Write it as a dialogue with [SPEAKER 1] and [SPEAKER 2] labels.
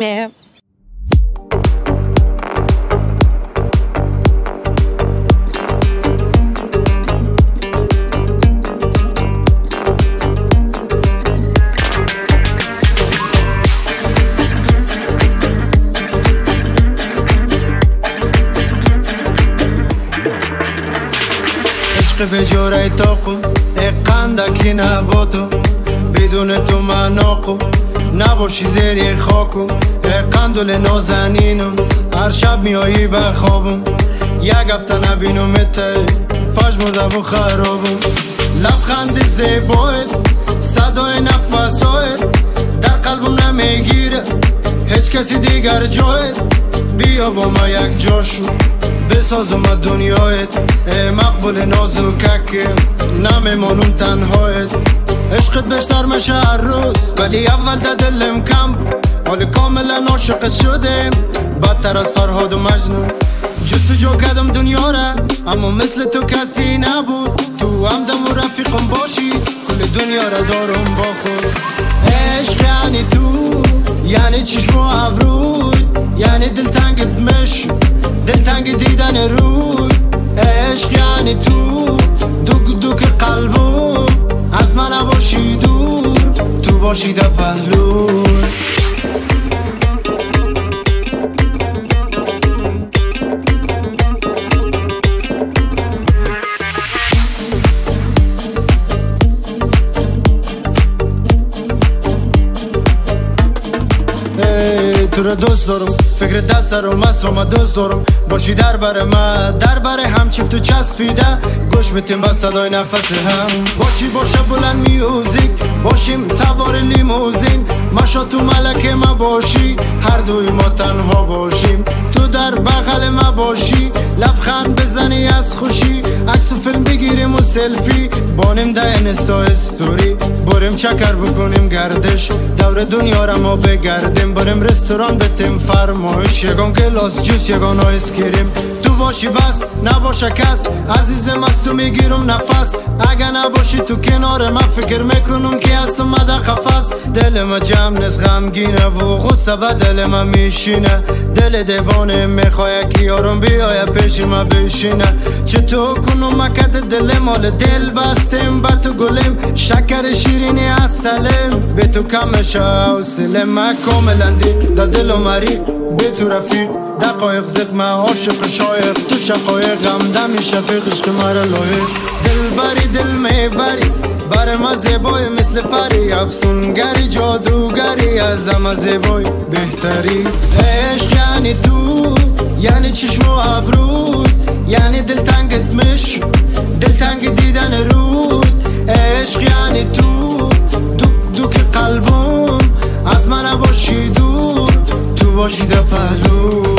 [SPEAKER 1] عشق به جوره تاقو قندکی نباتو بدون تو من آقو. نباشی زیر خاکو قندل نازنینم. هر شب میایی به خوابم یک هفته نبینم ته مرده و خرابم. لبخند زیبایت صدای نفسایت در قلبم نمی‌گیره هیچ کسی دیگر جایت. بیا با ما یک جاشو بسازم از دنیایت ای مقبول نازوکک نمیمانم تنهایت. عشقت بشتر مشه هر روز ولی اول ده دلم کم. حال کاملا عاشق شدم. بدتر از فرهاد و مجنون. جستجو کردم دنیا را اما مثل تو کسی نبود. تو همدم و رفیقم باشی کل دنیا را دارم با خود. عشق یعنی تو یعنی چشم و یعنی دلتنگت مش دلتنگ تو باشی در پهلو تو دوست دارم. فکر دست رو مصرم دوست دارم. باشی در بر من در بر هم چفت و چسبیده. گوش میتیم با صدای نفس هم. باشی باشه بلند میوزیک باشیم سوار لیموزین. مشا تو ملک ما باشی هر دوی ما تنها باشیم. تو در بغل ما باشی لبخند بزنی از خوشی. عکس فیلم بگیریم و سلفی. بانیم ده انستا استوری. بریم چکر بکنیم گردش. دور دنیا را ما بگردیم. بریم رستوران بتیم فرمایش. یگان گلاس جوس یگان آیس کریم تو باشی بس نباشه کس. عزیزم از تو می‌گیرم نفس. اگه نباشی تو کنار من فکر می‌کنم که از اومده قفس دل ما جمع نیست غمگینه و غصه به دل ما میشینه. دل دیوانه می‌خواه که یارم بیایه پیش ما بشینه چطور کنم مکت دل مال دل بستیم به تو گلیم. شکر شیرینی از به تو کمشه و سلم من کاملا دی دا دل و مری به تو رفیق. دقایق زد من عاشق شایق. تو شقایق غم دمی شفیق عشق مرا لایق. دل بری دل می‌بری. بر ما زیبای مثل پری افسونگری جادوگری از همه زیبای بهتری. عشق یعنی تو یعنی چشم و ابرود یعنی دلتنگت مش دلتنگ دیدن رود عشق یعنی تو دوک دوک قلبم از من نباشی دور تو باشی در پهلو